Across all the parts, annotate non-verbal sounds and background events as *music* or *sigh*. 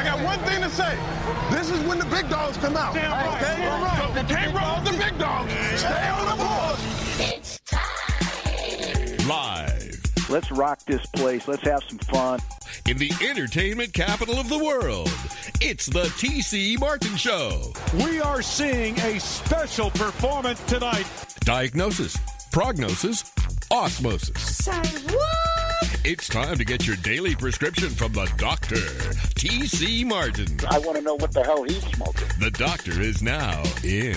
I got one thing to say. This is when the big dogs come out. Damn right. Okay? Damn right. So can't roll with the big dogs. Stay on the board. It's time. Live Let's rock this place. Let's have some fun. in the entertainment capital of the world, it's the TC Martin Show. We are seeing a special performance tonight. Diagnosis, prognosis, osmosis. Say what? It's time to get your daily prescription from the doctor, TC Martin. I want to know what the hell he's smoking. The doctor is now in.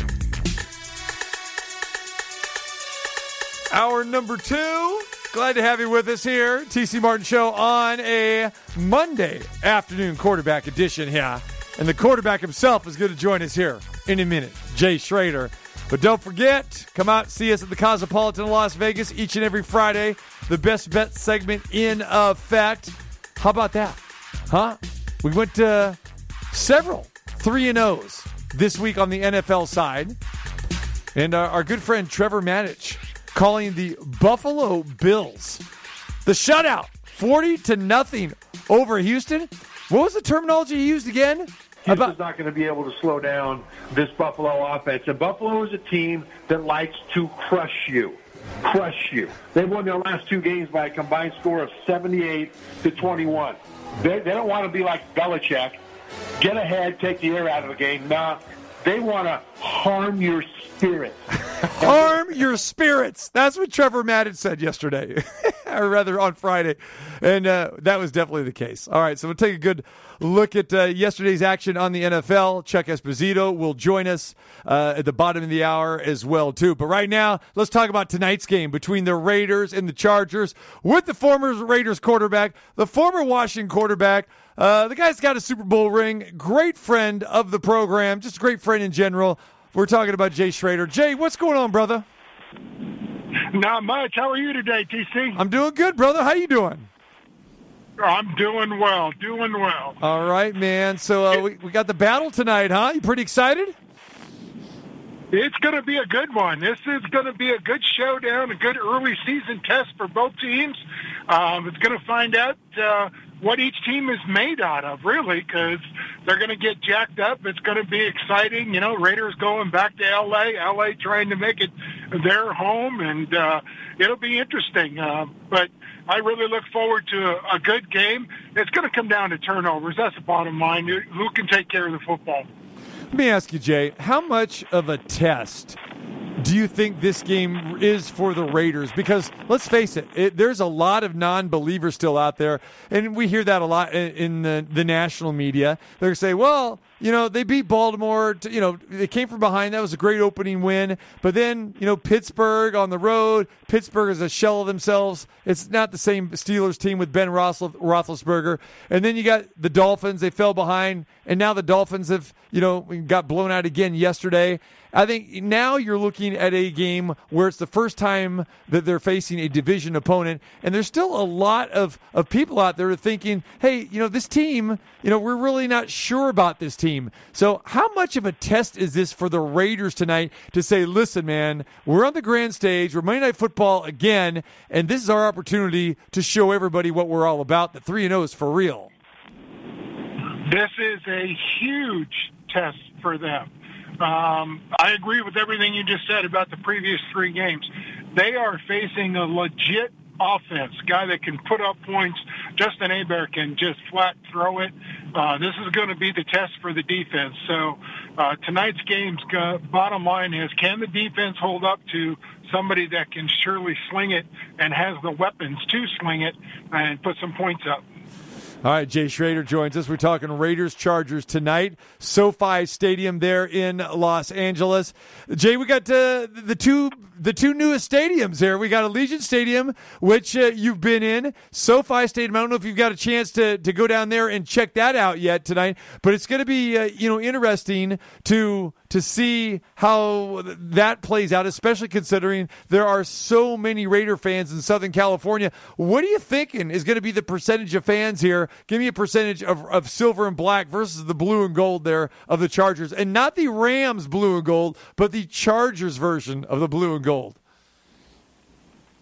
Hour number two. Glad to have you with us here. TC Martin Show on a Monday afternoon quarterback edition here. And the quarterback himself is going to join us here in a minute, Jay Schroeder. But don't forget, come out see us at the Cosmopolitan Las Vegas each and every Friday. The best bet segment in effect. How about that? Huh? We went to several 3 and O's this week on the NFL side. And uh, our good friend Trevor Manich calling the Buffalo Bills the shutout, forty to nothing over Houston. What was the terminology he used again? Houston's not going to be able to slow down this Buffalo offense. And Buffalo is a team that likes to crush you. Crush you. They've won their last two games by a combined score of 78 to 21. They, they don't want to be like Belichick. Get ahead, take the air out of the game. Nah, they want to harm your spirit. *laughs* harm your spirits. That's what Trevor Madden said yesterday, *laughs* or rather on Friday, and uh, that was definitely the case. All right, so we'll take a good look at uh, yesterday's action on the NFL. Chuck Esposito will join us uh, at the bottom of the hour as well too. But right now, let's talk about tonight's game between the Raiders and the Chargers with the former Raiders quarterback, the former Washington quarterback. Uh, the guy's got a Super Bowl ring. Great friend of the program, just a great friend in general. We're talking about Jay Schroeder. Jay, what's going on, brother? Not much. How are you today, TC? I'm doing good, brother. How you doing? I'm doing well, doing well. All right, man. So uh, we, we got the battle tonight, huh? You pretty excited? It's going to be a good one. This is going to be a good showdown, a good early season test for both teams. Um, it's going to find out uh, what each team is made out of, really, because they're going to get jacked up. It's going to be exciting. You know, Raiders going back to L.A., L.A. trying to make it their home, and uh, it'll be interesting. Uh, but I really look forward to a, a good game. It's going to come down to turnovers. That's the bottom line. Who can take care of the football? Let me ask you, Jay, how much of a test do you think this game is for the Raiders? Because let's face it, it there's a lot of non-believers still out there, and we hear that a lot in, in the, the national media. They're going to say, well, you know, they beat Baltimore. To, you know, they came from behind. That was a great opening win. But then, you know, Pittsburgh on the road. Pittsburgh is a shell of themselves. It's not the same Steelers team with Ben Roethlis- Roethlisberger. And then you got the Dolphins. They fell behind, and now the Dolphins have, you know, got blown out again yesterday. I think now you're looking at a game where it's the first time that they're facing a division opponent, and there's still a lot of, of people out there thinking, hey, you know, this team, you know, we're really not sure about this team. So, how much of a test is this for the Raiders tonight to say, listen, man, we're on the grand stage, we're Monday Night Football again, and this is our opportunity to show everybody what we're all about. The 3 0 is for real. This is a huge test for them. Um, I agree with everything you just said about the previous three games. They are facing a legit offense, guy that can put up points. Justin Herbert can just flat throw it. Uh, this is going to be the test for the defense. So uh, tonight's game's go- bottom line is, can the defense hold up to somebody that can surely sling it and has the weapons to sling it and put some points up? All right, Jay Schroeder joins us. We're talking Raiders Chargers tonight, SoFi Stadium there in Los Angeles. Jay, we got uh, the two the two newest stadiums there. We got Allegiant Stadium, which uh, you've been in, SoFi Stadium. I don't know if you've got a chance to to go down there and check that out yet tonight, but it's going to be uh, you know interesting to to see how that plays out, especially considering there are so many Raider fans in Southern California. What are you thinking is going to be the percentage of fans here? Give me a percentage of, of silver and black versus the blue and gold there of the Chargers, and not the Rams blue and gold, but the Chargers version of the blue and gold.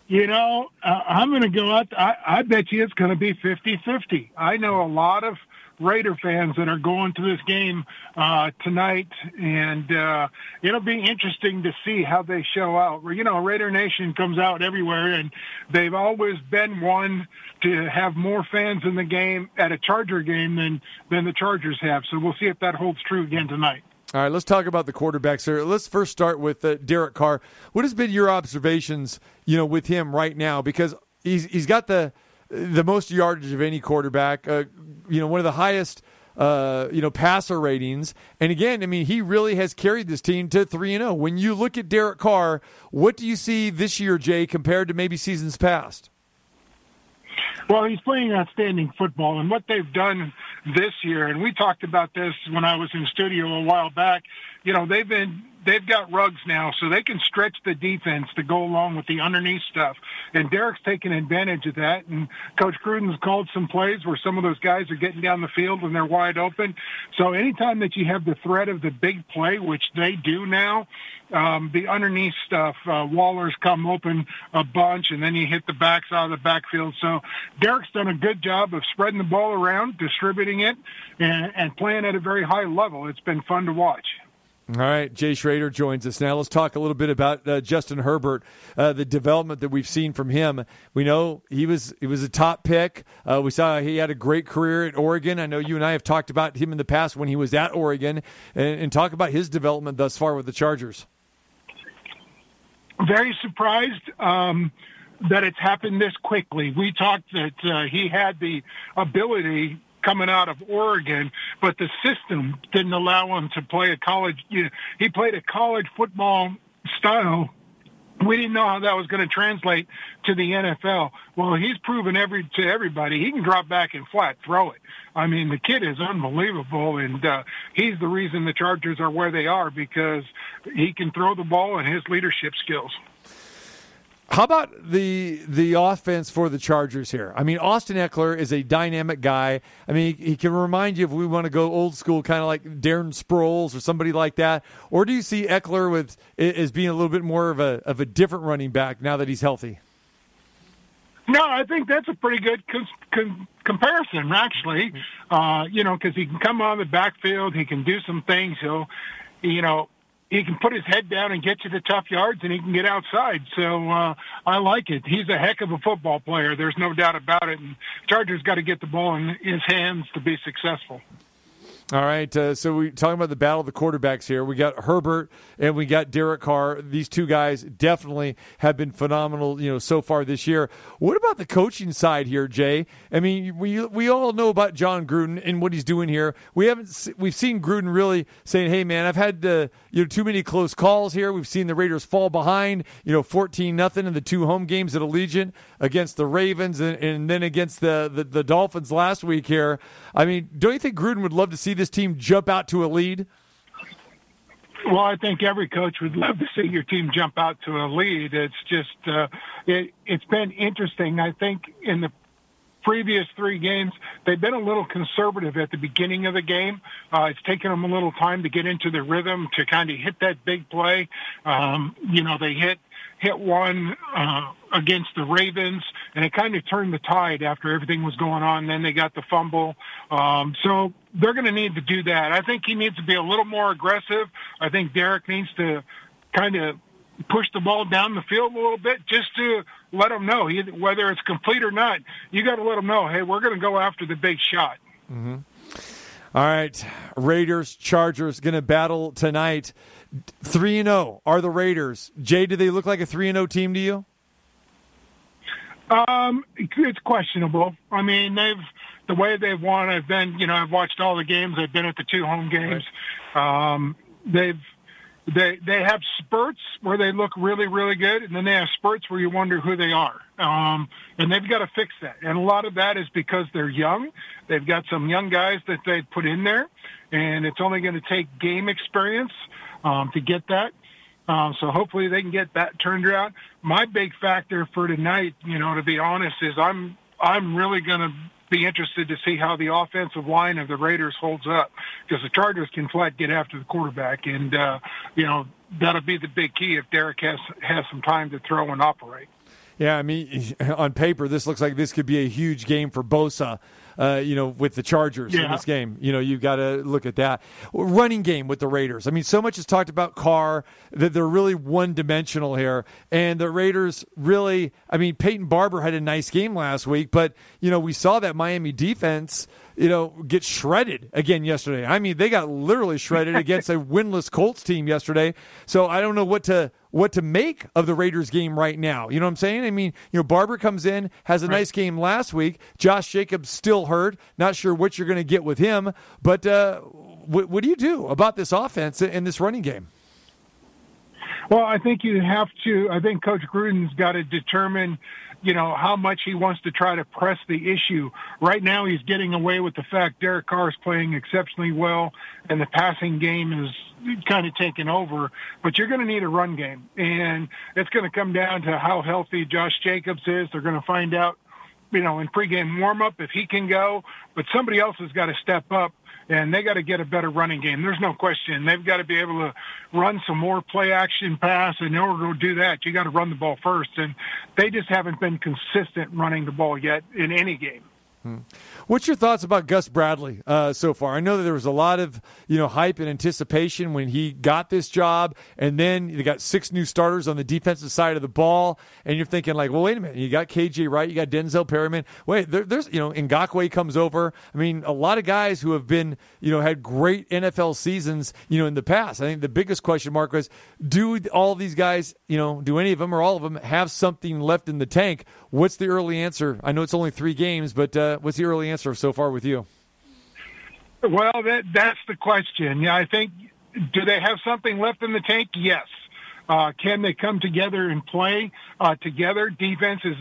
You know, uh, I'm going to go out. I, I bet you it's going to be 50-50. I know a lot of Raider fans that are going to this game uh, tonight, and uh, it'll be interesting to see how they show out. You know, Raider Nation comes out everywhere, and they've always been one to have more fans in the game at a Charger game than than the Chargers have. So we'll see if that holds true again tonight. All right, let's talk about the quarterbacks here. Let's first start with uh, Derek Carr. What has been your observations, you know, with him right now? Because he's he's got the the most yardage of any quarterback. Uh, you know, one of the highest. Uh, you know, passer ratings, and again, I mean, he really has carried this team to three and zero. When you look at Derek Carr, what do you see this year, Jay, compared to maybe seasons past? Well, he's playing outstanding football, and what they've done this year, and we talked about this when I was in studio a while back. You know, they've been they've got Ruggs now, so they can stretch the defense to go along with the underneath stuff. And Derek's taking advantage of that. And Coach Gruden's called some plays where some of those guys are getting down the field and they're wide open. So anytime that you have the threat of the big play, which they do now, um, the underneath stuff, uh, Waller's come open a bunch, and then you hit the backs out of the backfield. So Derek's done a good job of spreading the ball around, distributing it, and, and playing at a very high level. It's been fun to watch. All right, Jay Schroeder joins us now. Let's talk a little bit about uh, Justin Herbert, uh, the development that we've seen from him. We know he was he was a top pick. Uh, we saw he had a great career at Oregon. I know you and I have talked about him in the past when he was at Oregon, and, and talk about his development thus far with the Chargers. Very surprised. Um, that it's happened this quickly. We talked that uh, he had the ability coming out of Oregon, but the system didn't allow him to play a college. You know, he played a college football style. We didn't know how that was going to translate to the NFL. Well, he's proven every to everybody he can drop back and flat throw it. I mean, the kid is unbelievable, and uh, he's the reason the Chargers are where they are because he can throw the ball and his leadership skills. How about the the offense for the Chargers here? I mean, Austin Ekeler is a dynamic guy. I mean, he, he can remind you if we want to go old school, kind of like Darren Sproles or somebody like that. Or do you see Ekeler with as being a little bit more of a of a different running back now that he's healthy? No, I think that's a pretty good com- com- comparison, actually. Uh, you know, because he can come on the backfield, he can do some things. He'll, you know, he can put his head down and get to the tough yards, and he can get outside. So uh, I like it. He's a heck of a football player. There's no doubt about it. And Chargers got to get the ball in his hands to be successful. All right, uh, so we're talking about the battle of the quarterbacks here. We got Herbert and we got Derek Carr. These two guys definitely have been phenomenal, you know, so far this year. What about the coaching side here, Jay? I mean, we we all know about Jon Gruden and what he's doing here. We haven't we've seen Gruden really saying, "Hey, man, I've had uh, you know too many close calls here. We've seen the Raiders fall behind, you know, fourteen nothing in the two home games at Allegiant against the Ravens and, and then against the, the the Dolphins last week here. I mean, don't you think Gruden would love to see this team jump out to a lead? Well, I think every coach would love to see your team jump out to a lead. It's just uh, it, it's been interesting. I think in the previous three games, they've been a little conservative at the beginning of the game. Uh, it's taken them a little time to get into the rhythm to kind of hit that big play. Um, you know, they hit hit one uh, against the Ravens, and it kind of turned the tide after everything was going on. Then they got the fumble, um, so they're going to need to do that. I think he needs to be a little more aggressive. I think Derek needs to kind of push the ball down the field a little bit just to let them know whether it's complete or not. You got to let them know, hey, we're going to go after the big shot. Mm-hmm. All right, Raiders Chargers going to battle tonight. Three and zero oh are the Raiders. Jay, do they look like a three and zero oh team to you? Um, it's questionable. I mean, they've the way they've won. I've been, you know, I've watched all the games. I've been at the two home games. Um, they've they they have spurts where they look really really good, and then they have spurts where you wonder who they are. Um, and they've got to fix that. And a lot of that is because they're young. They've got some young guys that they put in there, and it's only going to take game experience um, to get that. Um, so hopefully they can get that turned around. My big factor for tonight, you know, to be honest, is I'm I'm really going to be interested to see how the offensive line of the Raiders holds up because the Chargers can flat get after the quarterback, and uh, you know that'll be the big key if Derek has has some time to throw and operate. Yeah, I mean, *laughs* on paper, this looks like this could be a huge game for Bosa. Uh, you know, with the Chargers in this game, you know, you've got to look at that running game with the Raiders. I mean, so much is talked about Carr that they're really one dimensional here, and the Raiders really. I mean, Peyton Barber had a nice game last week, but you know, we saw that Miami defense you know, get shredded again yesterday. I mean, they got literally shredded *laughs* against a winless Colts team yesterday. So I don't know what to what to make of the Raiders game right now. You know what I'm saying? I mean, you know, Barber comes in, has a nice game last week. Josh Jacobs still hurt. Not sure what you're going to get with him, but uh, what, what do you do about this offense and this running game? Well, I think you have to. I think Coach Gruden's got to determine, you know, how much he wants to try to press the issue. Right now, he's getting away with the fact Derek Carr is playing exceptionally well, and the passing game is kind of taken over. But you're going to need a run game, and it's going to come down to how healthy Josh Jacobs is. They're going to find out, you know, in pregame warmup if he can go. But somebody else has got to step up and they got to get a better running game. There's no question. They've got to be able to run some more play action pass. And In order to do that, you got to run the ball first, and they just haven't been consistent running the ball yet in any game. What's your thoughts about Gus Bradley uh, so far? I know that there was a lot of you know hype and anticipation when he got this job, and then you got six new starters on the defensive side of the ball, and you're thinking like, well, wait a minute, you got KJ Wright, you got Denzel Perryman. Wait, there, there's you know Ngakoue comes over. I mean, a lot of guys who have been you know had great NFL seasons you know in the past. I think the biggest question mark was, do all these guys you know do any of them or all of them have something left in the tank? What's the early answer? I know it's only three games, but uh, what's the early answer so far with you? Well, that that's the question. Yeah, I think do they have something left in the tank? Yes. Uh, can they come together and play uh, together? Defense is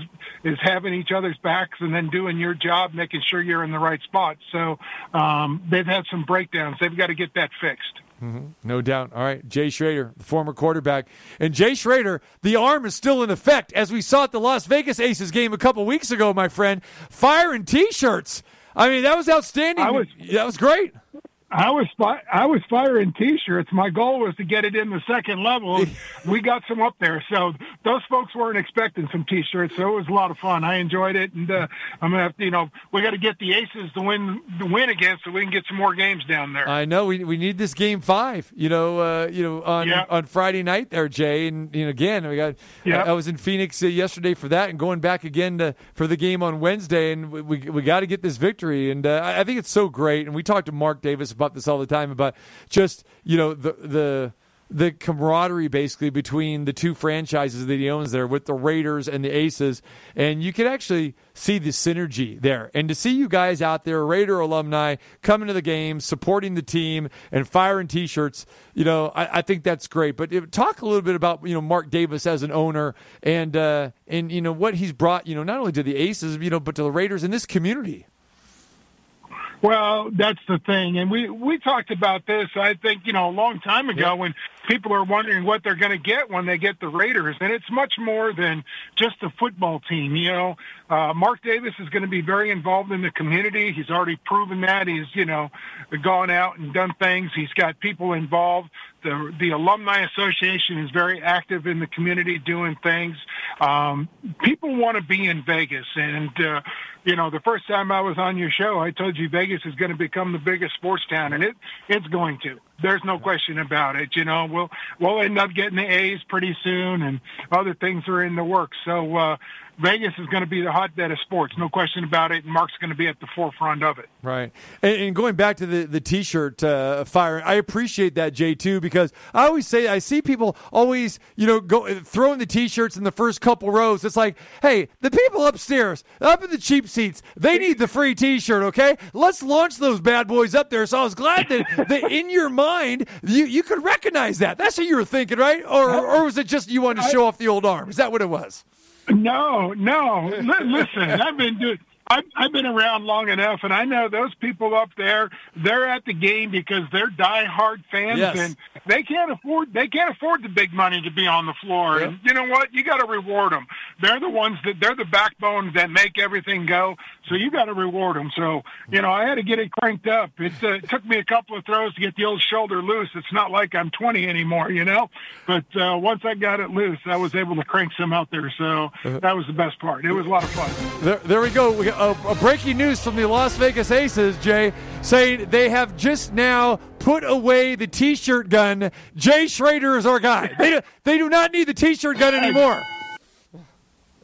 is having each other's backs and then doing your job, making sure you're in the right spot. So um, they've had some breakdowns. They've got to get that fixed. Mm-hmm. No doubt. All right, Jay Schroeder, the former quarterback, and Jay Schroeder, the arm is still in effect, as we saw at the Las Vegas Aces game a couple weeks ago. My friend, firing T-shirts. I mean, that was outstanding. I was- that was great. I was fi- I was firing T-shirts. My goal was to get it in the second level. we got some up there, so those folks weren't expecting some T-shirts. So it was a lot of fun. I enjoyed it, and uh, I'm gonna have to, you know, we got to get the Aces to win to win again, so we can get some more games down there. I know we, we need this game five. You know, uh, you know on Yeah. on Friday night there, Jay, and you know again we got. Yeah. I, I was in Phoenix uh, yesterday for that, and going back again to, for the game on Wednesday, and we we, we got to get this victory. And uh, I, I think it's so great. And we talked to Mark Davis about this all the time about just you know the the. The camaraderie basically between the two franchises that he owns there with the Raiders and the Aces. And you can actually see the synergy there. And to see you guys out there, Raider alumni, coming to the game, supporting the team, and firing t shirts, you know, I, I think that's great. But if, talk a little bit about, you know, Mark Davis as an owner and, uh, and, you know, what he's brought, you know, not only to the Aces, you know, but to the Raiders in this community. Well, that's the thing, and we we talked about this. I think you know a long time ago when people are wondering what they're going to get when they get the Raiders, and it's much more than just a football team. You know, uh, Mark Davis is going to be very involved in the community. He's already proven that. He's you know gone out and done things. He's got people involved. The the alumni association is very active in the community doing things. Um, people want to be in Vegas, and uh, you know the first time I was on your show, I told you Vegas is going to become the biggest sports town, and it it's going to. There's no question about it. You know, we'll we'll end up getting the A's pretty soon, and other things are in the works. So uh, Vegas is going to be the hotbed of sports, no question about it. And Mark's going to be at the forefront of it. Right. And, and going back to the, the t shirt uh, fire, I appreciate that, Jay, too, because I always say, I see people always, you know, go throwing the t shirts in the first couple rows. It's like, hey, the people upstairs, up in the cheap seats, they need the free t shirt, okay? Let's launch those bad boys up there. So I was glad that, that in your mind, you, you could recognize that. That's what you were thinking, right? Or, or was it just you wanted to show off the old arm? Is that what it was? No, no. Li- listen, *laughs* I've been doing. I've, I've been around long enough, and I know those people up there. They're at the game because they're diehard fans, Yes. and they can't afford. They can't afford the big money to be on the floor. And you know what? You got to reward them. They're the ones that they're the backbone that make everything go. So you got to reward them. So you know, I had to get it cranked up. It, uh, it took me a couple of throws to get the old shoulder loose. It's not like I'm 20 anymore, you know. But uh, once I got it loose, I was able to crank some out there. So that was the best part. It was a lot of fun. There, there we go. We got breaking news from the Las Vegas Aces, Jay, saying they have just now put away the T-shirt gun. Jay Schroeder is our guy. They, they do not need the T-shirt gun anymore.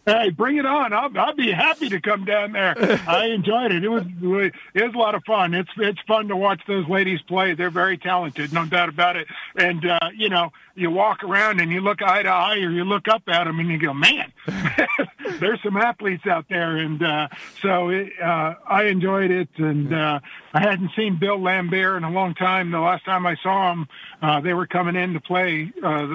Hey, bring it on! I'll, I'll be happy to come down there. *laughs* I enjoyed it. It was it was a lot of fun. It's it's fun to watch those ladies play. They're very talented, no doubt about it. And uh, you know, you walk around and you look eye to eye, or you look up at them and you go, "Man, *laughs* there's some athletes out there." And uh, so it, uh, I enjoyed it. And uh, I hadn't seen Bill Laimbeer in a long time. The last time I saw him, uh, they were coming in to play. Uh,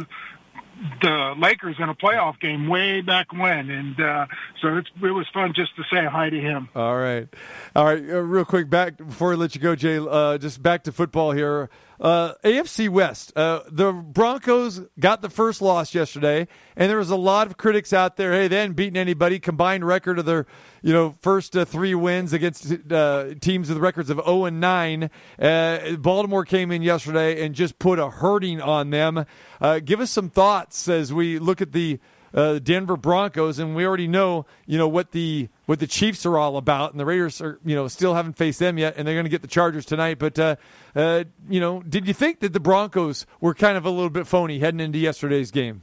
the Lakers in a playoff game way back when, and uh, so it was fun just to say hi to him. All right, all right. Uh, real quick, back before I let you go, Jay. Uh, just back to football here. Uh, AFC West. Uh, the Broncos got the first loss yesterday, and there was a lot of critics out there. Hey, they hadn't beaten anybody. Combined record of their, you know, first uh, three wins against uh, teams with records of zero and nine. Uh, Baltimore came in yesterday and just put a hurting on them. Uh, give us some thoughts as we look at the uh, Denver Broncos, and we already know you know what the what the Chiefs are all about, and the Raiders are you know still haven't faced them yet, and they're going to get the Chargers tonight. But uh, uh, you know, did you think that the Broncos were kind of a little bit phony heading into yesterday's game?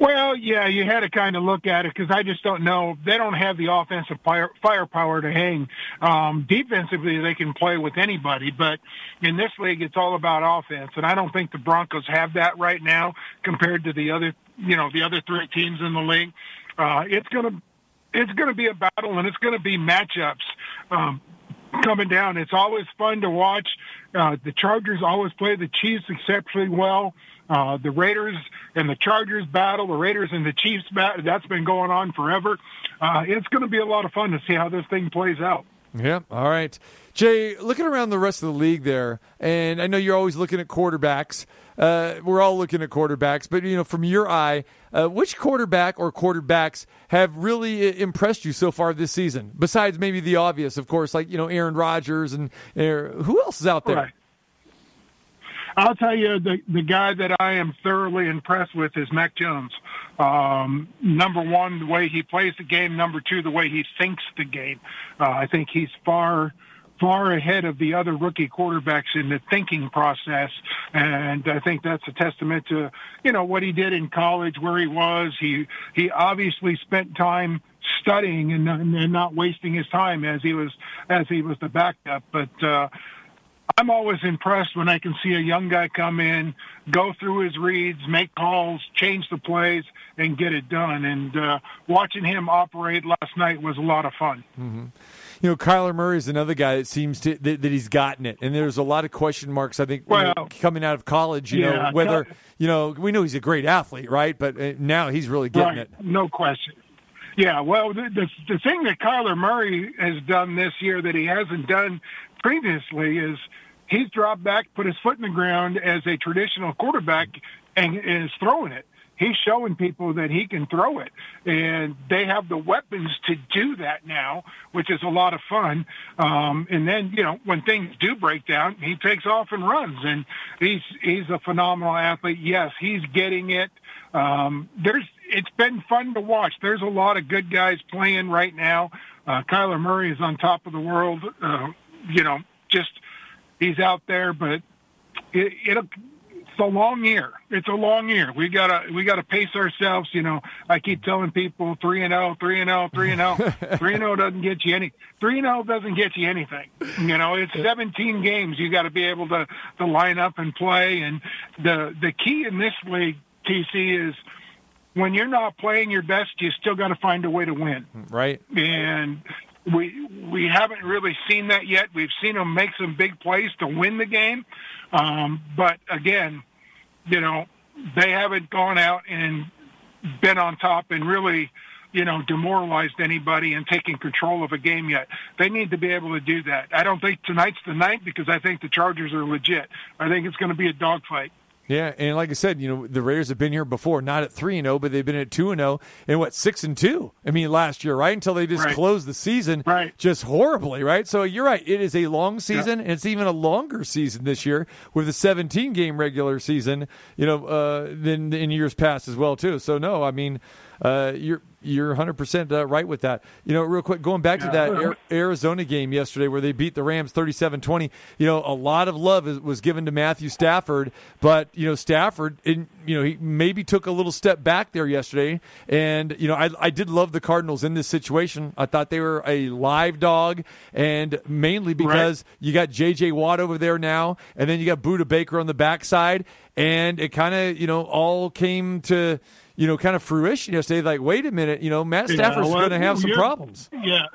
Well, yeah, you had to kind of look at it because I just don't know. They don't have the offensive fire, firepower to hang. Um, defensively, they can play with anybody, but in this league, it's all about offense, and I don't think the Broncos have that right now compared to the other, you know, the other three teams in the league. Uh, it's gonna, it's gonna be a battle, and it's gonna be matchups. Um, coming down. It's always fun to watch. Uh, the Chargers always play the Chiefs exceptionally well. Uh, the Raiders and the Chargers battle, the Raiders and the Chiefs battle, that's been going on forever. Uh, it's going to be a lot of fun to see how this thing plays out. Yeah. All right. Jay, looking around the rest of the league there, and I know you're always looking at quarterbacks. Uh, we're all looking at quarterbacks, but you know, from your eye, uh, which quarterback or quarterbacks have really uh, impressed you so far this season? Besides maybe the obvious, of course, like you know Aaron Rodgers and uh, who else is out there? Right. I'll tell you the the guy that I am thoroughly impressed with is Mac Jones. Um, number one, the way he plays the game. Number two, the way he thinks the game. Uh, I think he's far far ahead of the other rookie quarterbacks in the thinking process. And I think that's a testament to, you know, what he did in college, where he was. He, he obviously spent time studying and, and not wasting his time as he was, as he was the backup. But, uh, I'm always impressed when I can see a young guy come in, go through his reads, make calls, change the plays, and get it done. And uh, watching him operate last night was a lot of fun. Mm-hmm. You know, Kyler Murray is another guy that seems to that, that, he's gotten it, and there's a lot of question marks. I think well, coming out of college, you yeah, know, whether you know, we know he's a great athlete, right? But uh, now he's really getting right, it. No question. Yeah, well, the, the the thing that Kyler Murray has done this year that he hasn't done previously is he's dropped back, put his foot in the ground as a traditional quarterback, and is throwing it. He's showing people that he can throw it, and they have the weapons to do that now, which is a lot of fun. Um, and then, you know, when things do break down, he takes off and runs, and he's he's a phenomenal athlete. Yes, he's getting it. Um, there's it's been fun to watch. There's a lot of good guys playing right now. Uh, Kyler Murray is on top of the world. Uh, you know, just he's out there, but it, it'll it's a long year. It's a long year. We gotta we gotta pace ourselves. You know, I keep telling people three and zero, three and zero, three and zero. Oh. *laughs* Three and zero doesn't get you any. Three and zero doesn't get you anything. You know, it's 17 games. You got to be able to to line up and play. And the the key in this league, TC, is when you're not playing your best, you still got to find a way to win. Right. And we we haven't really seen that yet. We've seen them make some big plays to win the game, um, but again, you know, they haven't gone out and been on top and really, you know, demoralized anybody and taking control of a game yet. They need to be able to do that. I don't think tonight's the night because I think the Chargers are legit. I think it's going to be a dogfight. Yeah, and like I said, you know the Raiders have been here before, not at three and zero, but they've been at two and zero, and what six and two? I mean, last year, right until they just Right. closed the season, Right. just horribly, right? So you're right; it is a long season, and it's even a longer season this year with a 17 game regular season, you know, uh, than in years past as well too. So no, I mean, uh, you're you're 100 percent uh, right with that. You know, real quick, going back to that Ar- Arizona game yesterday where they beat the Rams 37-20. You know, a lot of love is, was given to Matthew Stafford, but you know Stafford, in, you know, he maybe took a little step back there yesterday. And you know, I, I did love the Cardinals in this situation. I thought they were a live dog, and mainly because you got J.J. Watt over there now, and then you got Budda Baker on the backside, and it kind of you know all came to you know kind of fruition yesterday. Like, wait a minute, you know, Matt Yeah, Stafford's well, going to have some problems. Yeah,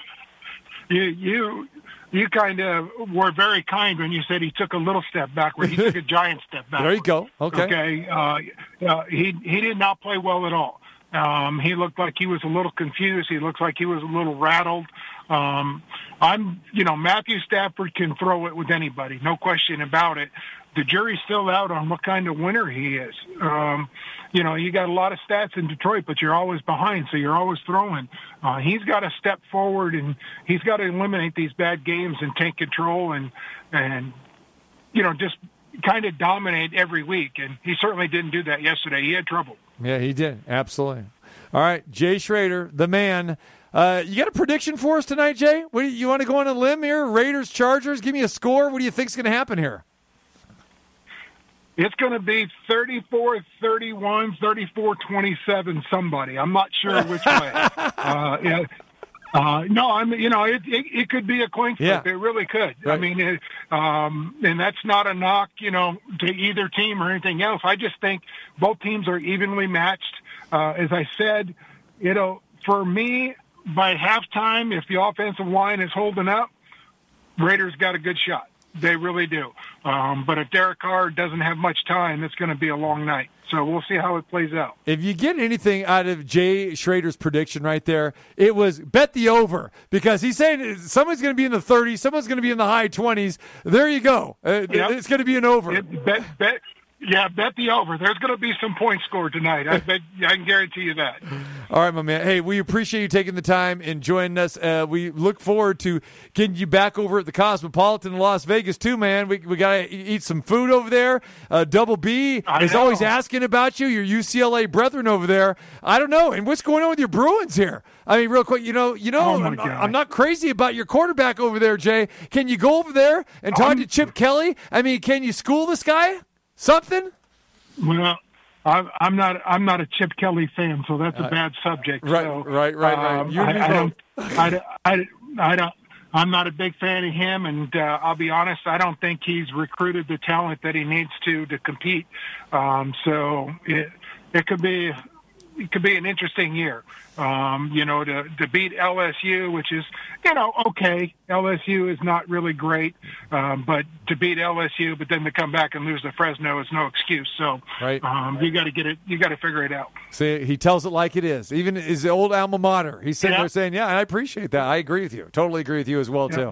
you you you kind of were very kind when you said he took a little step backward. He took a *laughs* giant step back. There you go. Okay. Okay. Uh, uh, he he did not play well at all. Um, he looked like he was a little confused. He looked like he was a little rattled. Um, I'm, you know, Matthew Stafford can throw it with anybody, no question about it. The jury's still out on what kind of winner he is. Um, you know, you got a lot of stats in Detroit, but you're always behind, so you're always throwing. Uh, he's got to step forward and he's got to eliminate these bad games and take control and and you know just kind of dominate every week. And he certainly didn't do that yesterday. He had trouble. Yeah, he did. Absolutely. All right, Jay Schroeder, the man. Uh, you got a prediction for us tonight, Jay? What you want to go on a limb here? Raiders, Chargers. Give me a score. What do you think's going to happen here? It's going to be 34 31, 34 27, somebody. I'm not sure which way. *laughs* uh, yeah. Uh, no, I'm. You know, it, it it could be a coin flip. Yeah. It really could. I mean, it, um, and that's not a knock, you know, to either team or anything else. I just think both teams are evenly matched. Uh, as I said, you know, for me, by halftime, if the offensive line is holding up, Raiders got a good shot. They really do. Um, but if Derek Carr doesn't have much time, it's going to be a long night. So we'll see how it plays out. If you get anything out of Jay Schroeder's prediction right there, it was bet the over because he's saying someone's going to be in the 30s, someone's going to be in the high 20s. There you go. Uh, Yep. It's going to be an over. It, bet, bet, yeah, bet the over. There's going to be some points scored tonight. I bet. I can guarantee you that. All right, my man. Hey, we appreciate you taking the time and joining us. Uh, we look forward to getting you back over at the Cosmopolitan in Las Vegas too, man. We we got to eat some food over there. Uh, Double B is always asking about you. Your UCLA brethren over there. I don't know. And what's going on with your Bruins here? I mean, real quick, you know, you know, Oh, I'm, God. I'm not crazy about your quarterback over there, Jay. Can you go over there and talk to Chip Kelly? I mean, can you school this guy? Something? Well, I'm, I'm not. I'm not a Chip Kelly fan, so that's a bad subject. Uh, right, so, right, right, right. um, You and me I, I don't. *laughs* I, I, I don't. I'm not a big fan of him, and uh, I'll be honest. I don't think he's recruited the talent that he needs to to compete. Um, so it it could be it could be an interesting year. Um, you know, to to beat LSU, which is you know okay. LSU is not really great, um, but to beat LSU, but then to come back and lose to Fresno is no excuse. So Right. um, you got to get it. You got to figure it out. See, he tells it like it is. Even his old alma mater. He's sitting Yeah. there saying, "Yeah, I appreciate that. I agree with you. Totally agree with you as well too."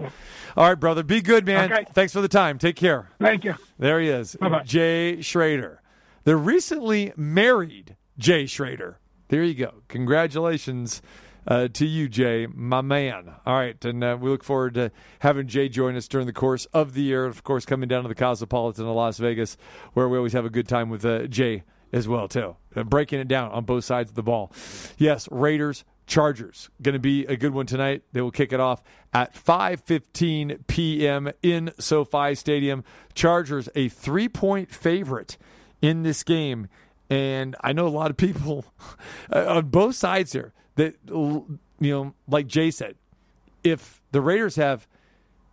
All right, brother. Be good, man. Okay. Thanks for the time. Take care. Thank you. There he is, Bye-bye. Jay Schroeder, the recently married Jay Schroeder. There you go. Congratulations uh, to you, Jay, my man. All right, and uh, we look forward to having Jay join us during the course of the year. Of course, coming down to the Cosmopolitan of Las Vegas, where we always have a good time with uh, Jay as well too, uh, breaking it down on both sides of the ball. Yes, Raiders. Chargers going to be a good one tonight. They will kick it off at 5:15 p.m. in SoFi Stadium. Chargers a 3-point favorite in this game, and I know a lot of people *laughs* uh, on both sides here that you know, like Jay said, if the Raiders have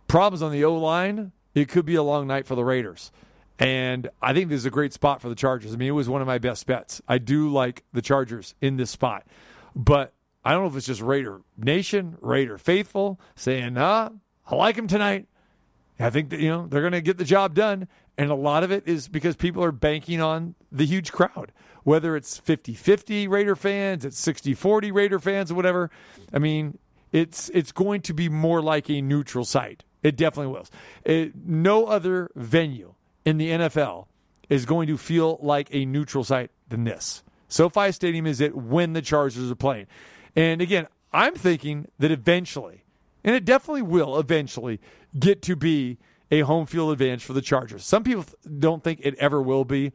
problems on the O line, it could be a long night for the Raiders. And I think this is a great spot for the Chargers. I mean, it was one of my best bets. I do like the Chargers in this spot. But I don't know if it's just Raider Nation, Raider faithful saying, "Ah, I like them tonight." I think that you know they're going to get the job done, and a lot of it is because people are banking on the huge crowd. Whether it's 50-50 Raider fans, it's 60-40 Raider fans, or whatever. I mean, it's it's going to be more like a neutral site. It definitely will. It, no other venue in the NFL is going to feel like a neutral site than this. SoFi Stadium is it when the Chargers are playing. And again, I'm thinking that eventually, and it definitely will eventually get to be a home field advantage for the Chargers. Some people don't think it ever will be,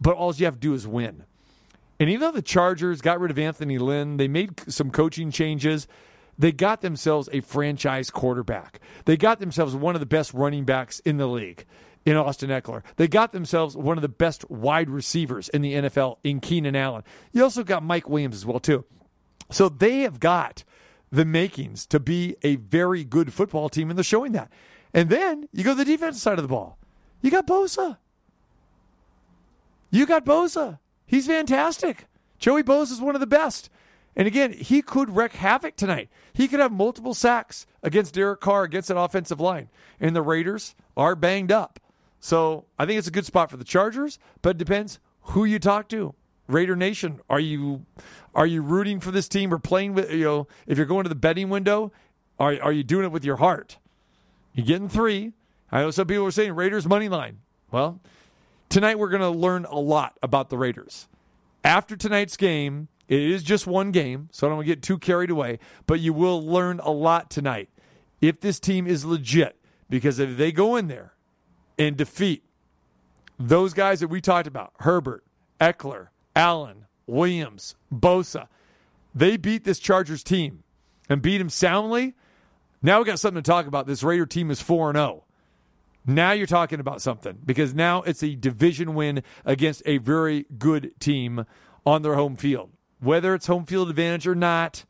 but all you have to do is win. And even though the Chargers got rid of Anthony Lynn, they made some coaching changes. They got themselves a franchise quarterback. They got themselves one of the best running backs in the league in Austin Ekeler. They got themselves one of the best wide receivers in the NFL in Keenan Allen. You also got Mike Williams as well too. So they have got the makings to be a very good football team, and they're showing that. And then you go to the defense side of the ball. You got Bosa. You got Bosa. He's fantastic. Joey Bosa is one of the best. And again, he could wreak havoc tonight. He could have multiple sacks against Derek Carr against an offensive line. And the Raiders are banged up. So I think it's a good spot for the Chargers, but it depends who you talk to. Raider Nation, are you are you rooting for this team or playing with you know if you're going to the betting window, are are you doing it with your heart? You're getting three. I know some people are saying Raiders money line. Well, tonight we're going to learn a lot about the Raiders. After tonight's game, it is just one game, so I don't want to get too carried away, but you will learn a lot tonight if this team is legit. Because if they go in there and defeat those guys that we talked about Herbert, Ekeler, Allen, Williams, Bosa they beat this Chargers team and beat them soundly. Now we got something to talk about. This Raider team is 4 0. Now you're talking about something because now it's a division win against a very good team on their home field. Whether it's home field advantage or not,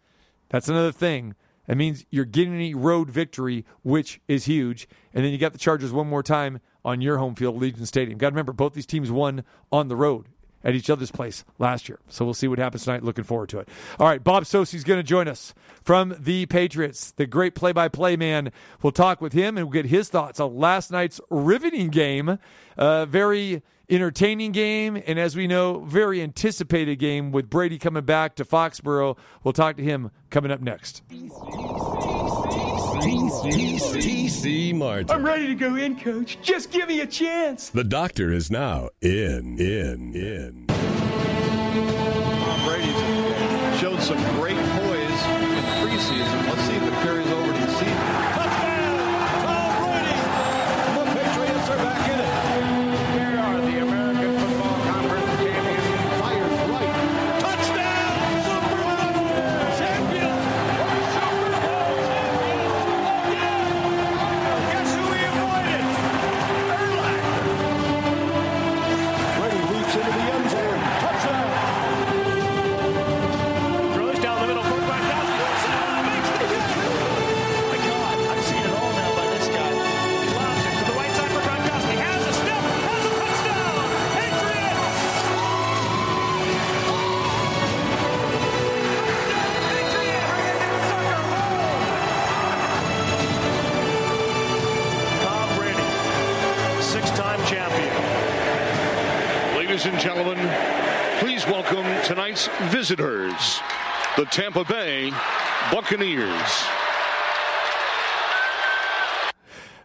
that's another thing. That means you're getting a road victory, which is huge. And then you got the Chargers one more time on your home field, Legion Stadium. Got to remember, both these teams won on the road at each other's place last year. So we'll see what happens tonight. Looking forward to it. All right, Bob Socci's going to join us from the Patriots, the great play-by-play man. We'll talk with him and we'll get his thoughts on last night's riveting game. Uh, very entertaining game, and as we know, very anticipated game with Brady coming back to Foxborough. We'll talk to him coming up next. TC Martin. I'm ready to go in, coach. Just give me a chance. The doctor is now in, in, in. Tom Brady's showed some great tonight's visitors, the Tampa Bay Buccaneers.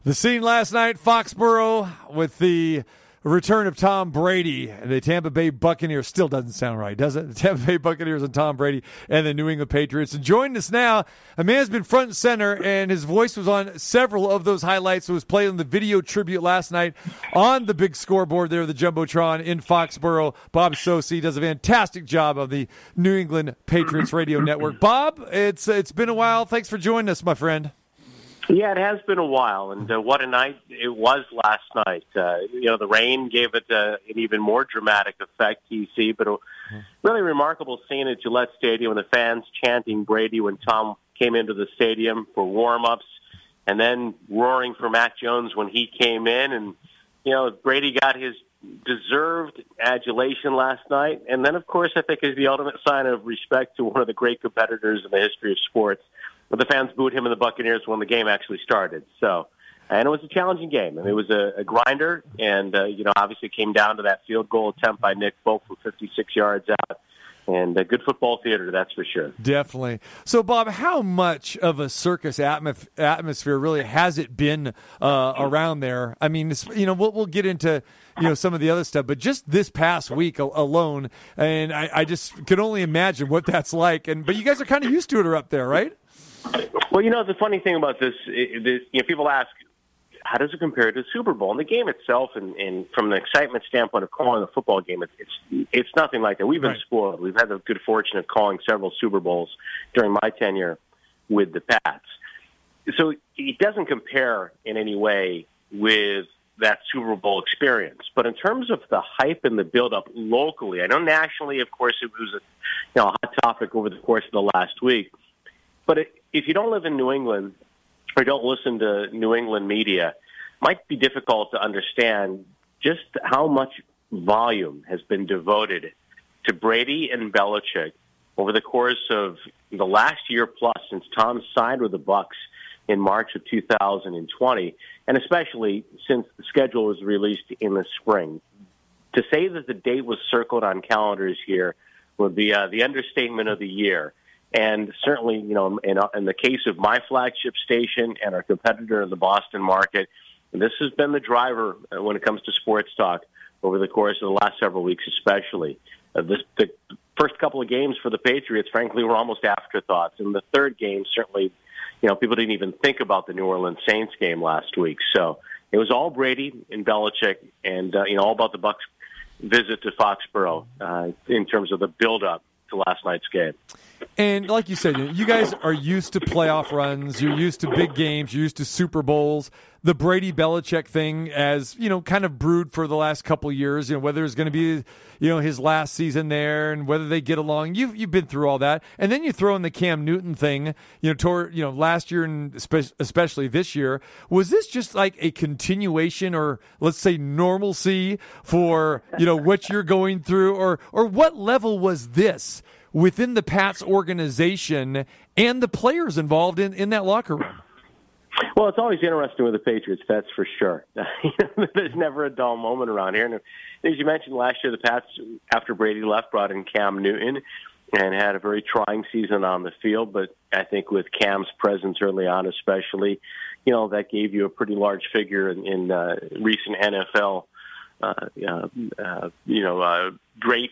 The scene last night, Foxborough, with the return of Tom Brady. And the Tampa Bay Buccaneers still doesn't sound right, does it? The *laughs* Tampa Bay Buccaneers and Tom Brady and the New England Patriots. And joining us now, a man's been front and center, and his voice was on several of those highlights. It was played on the video tribute last night on the big scoreboard there, the Jumbotron in Foxborough. Bob Socci does a fantastic job of the New England Patriots Radio Network. Bob, it's it's been a while. Thanks for joining us, my friend. Yeah, it has been a while, and uh, what a night it was last night. Uh, you know, the rain gave it uh, an even more dramatic effect, TC, but a really remarkable scene at Gillette Stadium with the fans chanting Brady when Tom came into the stadium for warm-ups, and then roaring for Mac Jones when he came in, and you know, Brady got his deserved adulation last night, and then, of course, I think is the ultimate sign of respect to one of the great competitors in the history of sports. But the fans booed him and the Buccaneers when the game actually started. So, and it was a challenging game. I mean, it was a, a grinder, and uh, you know, obviously, it came down to that field goal attempt by Nick Folk from 56 yards out. and a good football theater, that's for sure. Definitely. So, Bob, how much of a circus atmos- atmosphere really has it been uh, around there? I mean, you know, we'll, we'll get into you know some of the other stuff, but just this past week alone, and I, I just can only imagine what that's like. And but you guys are kind of used to it or up there, right? Well, you know, the funny thing about this, i- this you know, people ask, how does it compare to the Super Bowl? And the game itself, and, and from an excitement standpoint of calling a football game, it's it's, it's nothing like that. We've been Right. spoiled. We've had the good fortune of calling several Super Bowls during my tenure with the Pats. So it doesn't compare in any way with that Super Bowl experience. But in terms of the hype and the build-up locally, I know nationally, of course, it was a you know a hot topic over the course of the last week. But it, if you don't live in New England or don't listen to New England media, it might be difficult to understand just how much volume has been devoted to Brady and Belichick over the course of the last year plus since Tom signed with the Bucs in March of 2020, and especially since the schedule was released in the spring. To say that the date was circled on calendars here would be uh, the understatement of the year. And certainly, you know, in, in the case of my flagship station and our competitor in the Boston market, this has been the driver when it comes to sports talk over the course of the last several weeks, especially. Uh, this, the first couple of games for the Patriots, frankly, were almost afterthoughts. And the third game, certainly, you know, people didn't even think about the New Orleans Saints game last week. So it was all Brady and Belichick, and uh, you know, all about the Bucs' visit to Foxborough uh, in terms of the build-up to last night's game. And like you said, you guys are used to playoff runs. You're used to big games. You're used to Super Bowls. The Brady Belichick thing, as you know, kind of brewed for the last couple years. You know whether it's going to be, you know, his last season there, and whether they get along. You've you've been through all that, and then you throw in the Cam Newton thing. You know, toward you know last year and spe- especially this year. Was this just like a continuation, or let's say normalcy for you know what you're going through, or or what level was this? within the Pats organization and the players involved in, in that locker room? Well, it's always interesting with the Patriots, that's for sure. *laughs* There's never a dull moment around here. And as you mentioned, last year the Pats, after Brady left, brought in Cam Newton and had a very trying season on the field. But I think with Cam's presence early on, especially, you know, that gave you a pretty large figure in, in uh, recent NFL. Uh, uh, uh, you know, great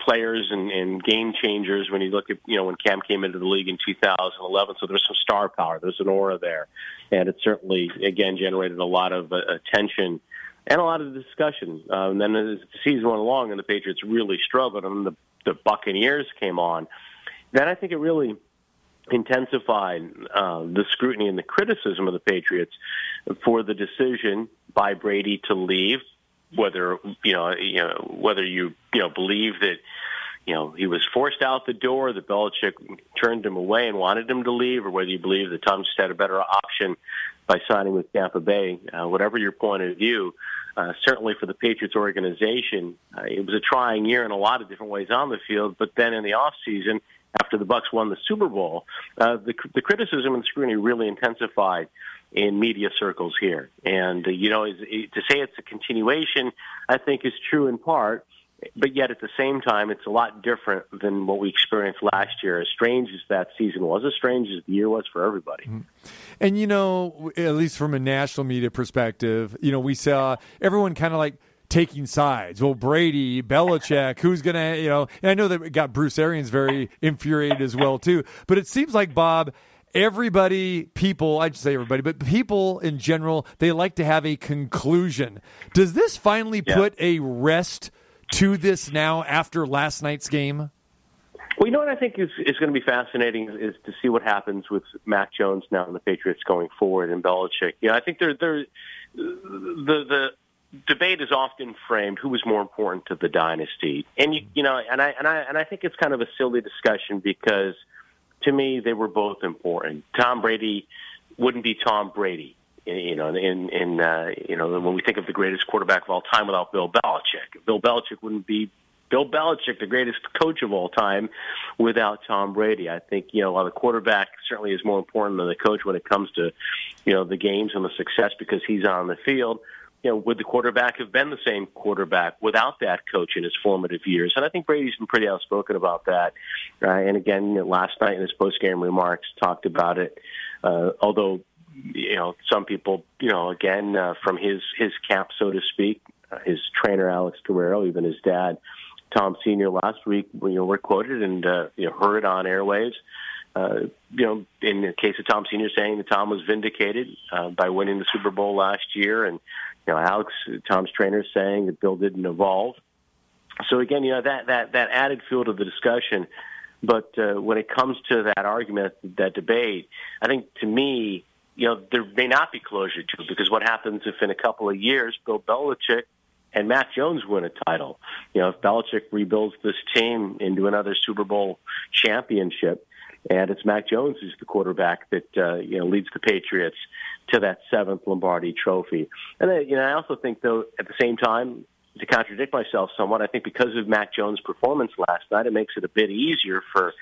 players and, and game changers when you look at, you know, when Cam came into the league in 2011. So there's some star power. There's an aura there. And it certainly, again, generated a lot of uh, attention and a lot of discussion. Uh, and then as the season went along and the Patriots really struggled and the, the Buccaneers came on, then I think it really intensified uh, the scrutiny and the criticism of the Patriots for the decision by Brady to leave whether you know, you know whether you you know believe that you know he was forced out the door, that Belichick turned him away and wanted him to leave, or whether you believe that just had a better option by signing with Tampa Bay. Uh, whatever your point of view, uh, certainly for the Patriots organization, uh, it was a trying year in a lot of different ways on the field. But then in the off season, after the Bucs won the Super Bowl, uh, the, the criticism and scrutiny really intensified in media circles here. And, uh, you know, is, to say it's a continuation, I think is true in part, but yet at the same time, it's a lot different than what we experienced last year. As strange as that season was, as strange as the year was for everybody. And, you know, at least from a national media perspective, you know, we saw everyone kind of like, taking sides. Well, Brady, Belichick, *laughs* who's going to, you know, and I know that got Bruce Arians very infuriated as well, too. But it seems like, Bob, everybody, people, I'd say everybody, but people in general, they like to have a conclusion. Does this finally Yeah. put a rest to this now after last night's game? Well, you know what I think is, is going to be fascinating is to see what happens with Mac Jones now and the Patriots going forward and Belichick. You know, I think they're, they're, the the debate is often framed who was more important to the dynasty, and you you know, and I and I and I think it's kind of a silly discussion because to me they were both important. Tom Brady wouldn't be Tom Brady. You know, in in uh, you know when we think of the greatest quarterback of all time without Bill Belichick, Bill Belichick wouldn't be Bill Belichick, the greatest coach of all time, without Tom Brady. I think you know while the quarterback certainly is more important than the coach when it comes to you know the games and the success because he's on the field. You know, would the quarterback have been the same quarterback without that coach in his formative years? And I think Brady's been pretty outspoken about that. Uh, and again, you know, last night in his post-game remarks, talked about it. Uh, although, you know, some people, you know, again uh, from his his camp, so to speak, uh, his trainer Alex Guerrero, even his dad, Tom Senior, last week, you know, were quoted and uh, you know heard on airwaves. Uh, you know, in the case of Tom Senior, saying that Tom was vindicated uh, by winning the Super Bowl last year, and know, Alex, Tom's trainer, saying that Bill didn't evolve. So again, you know that that that added fuel to the discussion. But uh, when it comes to that argument, that debate, I think to me, you know, there may not be closure to it because what happens if in a couple of years Bill Belichick and Mac Jones win a title? You know, if Belichick rebuilds this team into another Super Bowl championship, and it's Mac Jones who's the quarterback that uh, you know leads the Patriots to that seventh Lombardi Trophy. And then, you know, I also think though at the same time to contradict myself somewhat, I think because of Mac Jones' performance last night, it makes it a bit easier for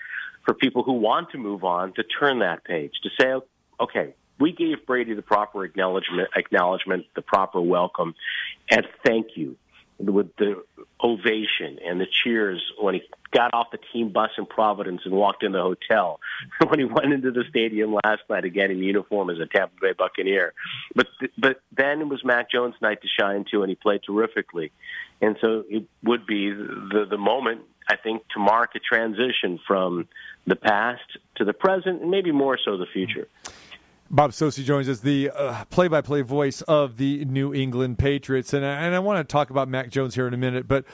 for people who want to move on to turn that page to say, okay, we gave Brady the proper acknowledgement, acknowledgement, the proper welcome, and thank you with the ovation and the cheers when he got off the team bus in Providence and walked in the hotel. *laughs* when he went into the stadium last night again in uniform as a Tampa Bay Buccaneer. But but then it was Mac Jones' night to shine too, and he played terrifically. And so it would be the the moment I think to mark a transition from the past to the present, and maybe more so the future. Bob Socci joins us, the uh, play-by-play voice of the New England Patriots, and I, and I want to talk about Mac Jones here in a minute, but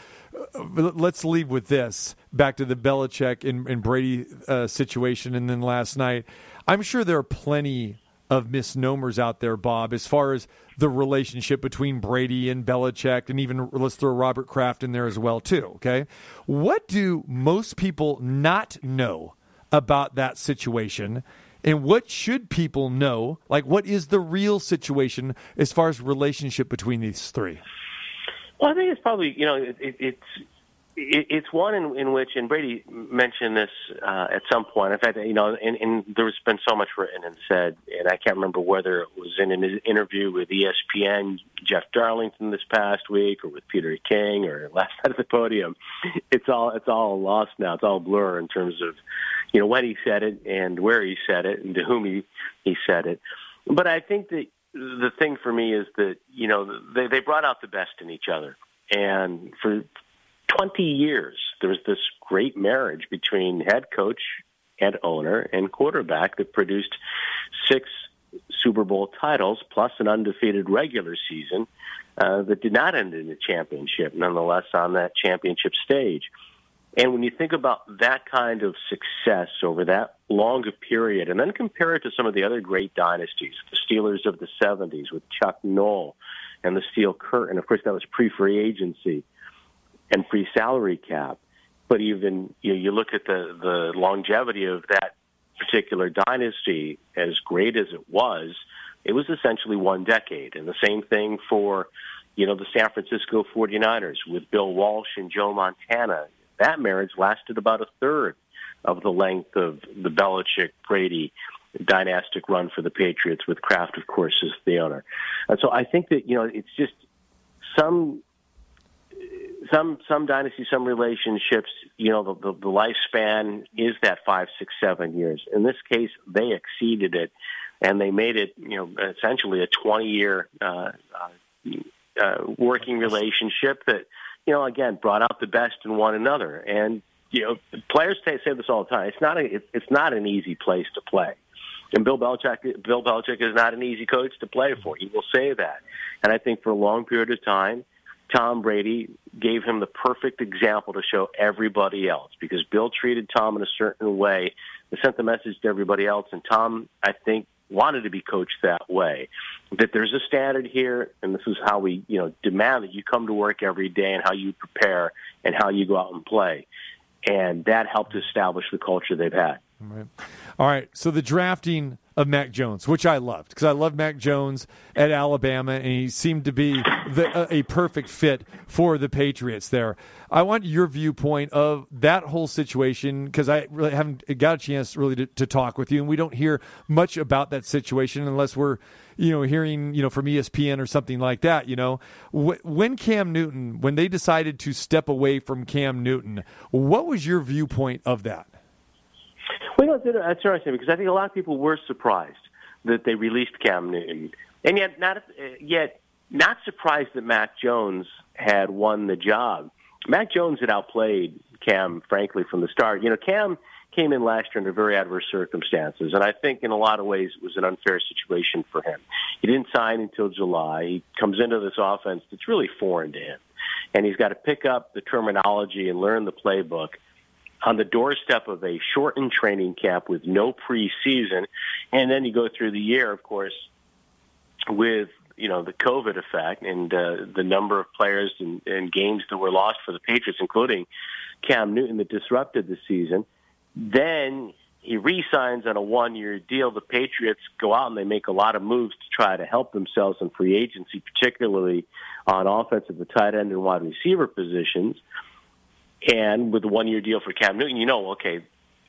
uh, let's leave with this. Back to the Belichick and, and Brady uh, situation, and then last night, I'm sure there are plenty of misnomers out there, Bob, as far as the relationship between Brady and Belichick, and even let's throw Robert Kraft in there as well, too. Okay, what do most people not know about that situation? And what should people know? Like, what is the real situation as far as relationship between these three? Well, I think it's probably you know it, it, it's it, it's one in, in which, and Brady mentioned this uh, at some point. In fact, you know, and, and there's been so much written and said, and I can't remember whether it was in an interview with ESPN, Jeff Darlington this past week, or with Peter King, or last *laughs* night at the podium. It's all it's all lost now. It's all blur in terms of you know when he said it and where he said it and to whom he he said it. But I think that the thing for me is that you know they they brought out the best in each other, and for 20 years there was this great marriage between head coach and owner and quarterback that produced six Super Bowl titles plus an undefeated regular season uh, that did not end in a championship, nonetheless on that championship stage. And when you think about that kind of success over that longer period, and then compare it to some of the other great dynasties, the Steelers of the 70s with Chuck Noll and the Steel Curtain, of course, that was pre free agency and pre salary cap. But even you, know, you look at the, the longevity of that particular dynasty, as great as it was, it was essentially one decade. And the same thing for, you know, the San Francisco 49ers with Bill Walsh and Joe Montana that marriage lasted about a third of the length of the Belichick Brady dynastic run for the Patriots, with Kraft, of course, as the owner. And so I think that you know it's just some some some dynasties, some relationships. You know, the, the, the lifespan is that five, six, seven years. In this case, they exceeded it, and they made it you know essentially a twenty year uh, uh, uh, working relationship that you know, again, brought out the best in one another. And you know, players say, say this all the time. It's not a, it's not an easy place to play. And Bill Belichick, Bill Belichick is not an easy coach to play for. He will say that. And I think for a long period of time, Tom Brady gave him the perfect example to show everybody else because Bill treated Tom in a certain way that sent the message to everybody else. And Tom, I think, wanted to be coached that way. That there's a standard here, and this is how we, you know, demand that you come to work every day and how you prepare and how you go out and play. And that helped establish the culture they've had. Right. All right, so the drafting of Mac Jones, which I loved because I love Mac Jones at Alabama, and he seemed to be the, a, a perfect fit for the Patriots there. I want your viewpoint of that whole situation because I really haven't got a chance really to, to talk with you, and we don't hear much about that situation unless we're you know hearing you know from ESPN or something like that. You know, when Cam Newton, when they decided to step away from Cam Newton, what was your viewpoint of that? That's interesting because I think a lot of people were surprised that they released Cam Newton, and yet not uh, yet not surprised that Mac Jones had won the job. Mac Jones had outplayed Cam, frankly, from the start. You know, Cam came in last year under very adverse circumstances, and I think in a lot of ways it was an unfair situation for him. He didn't sign until July. He comes into this offense that's really foreign to him, and he's got to pick up the terminology and learn the playbook on the doorstep of a shortened training camp with no preseason, and then you go through the year, of course, with you know the COVID effect and uh, the number of players and, and games that were lost for the Patriots, including Cam Newton, that disrupted the season. Then he re-signs on a one-year deal. The Patriots go out and they make a lot of moves to try to help themselves in free agency, particularly on offensive, the tight end and wide receiver positions. And with the one-year deal for Cam Newton, you know, okay,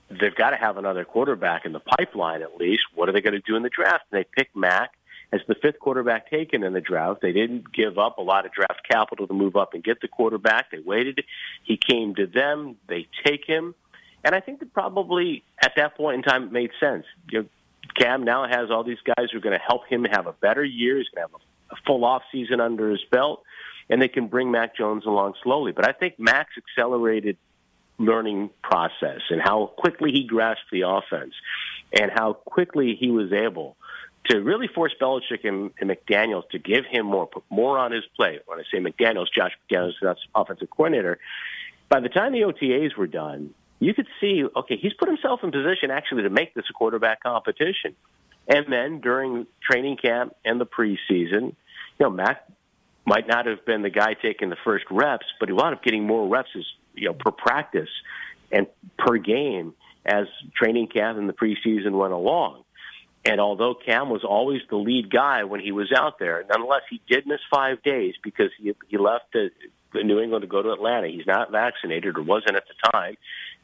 they've got to have another quarterback in the pipeline at least. What are they going to do in the draft? And they pick Mac as the fifth quarterback taken in the draft. They didn't give up a lot of draft capital to move up and get the quarterback. They waited. He came to them. They take him. And I think that probably at that point in time it made sense. You know, Cam now has all these guys who are going to help him have a better year. He's going to have a, a full off season under his belt, and they can bring Mac Jones along slowly. But I think Mac's accelerated learning process and how quickly he grasped the offense and how quickly he was able to really force Belichick and, and McDaniels to give him more, put more on his plate. When I say McDaniels, Josh McDaniels, that's offensive coordinator. By the time the OTAs were done, you could see, okay, he's put himself in position actually to make this a quarterback competition. And then during training camp and the preseason, you know, Mac might not have been the guy taking the first reps, but he wound up getting more reps as you know per practice and per game as training camp and the preseason went along. And although Cam was always the lead guy when he was out there, nonetheless he did miss five days because he he left to New England to go to Atlanta. He's not vaccinated or wasn't at the time,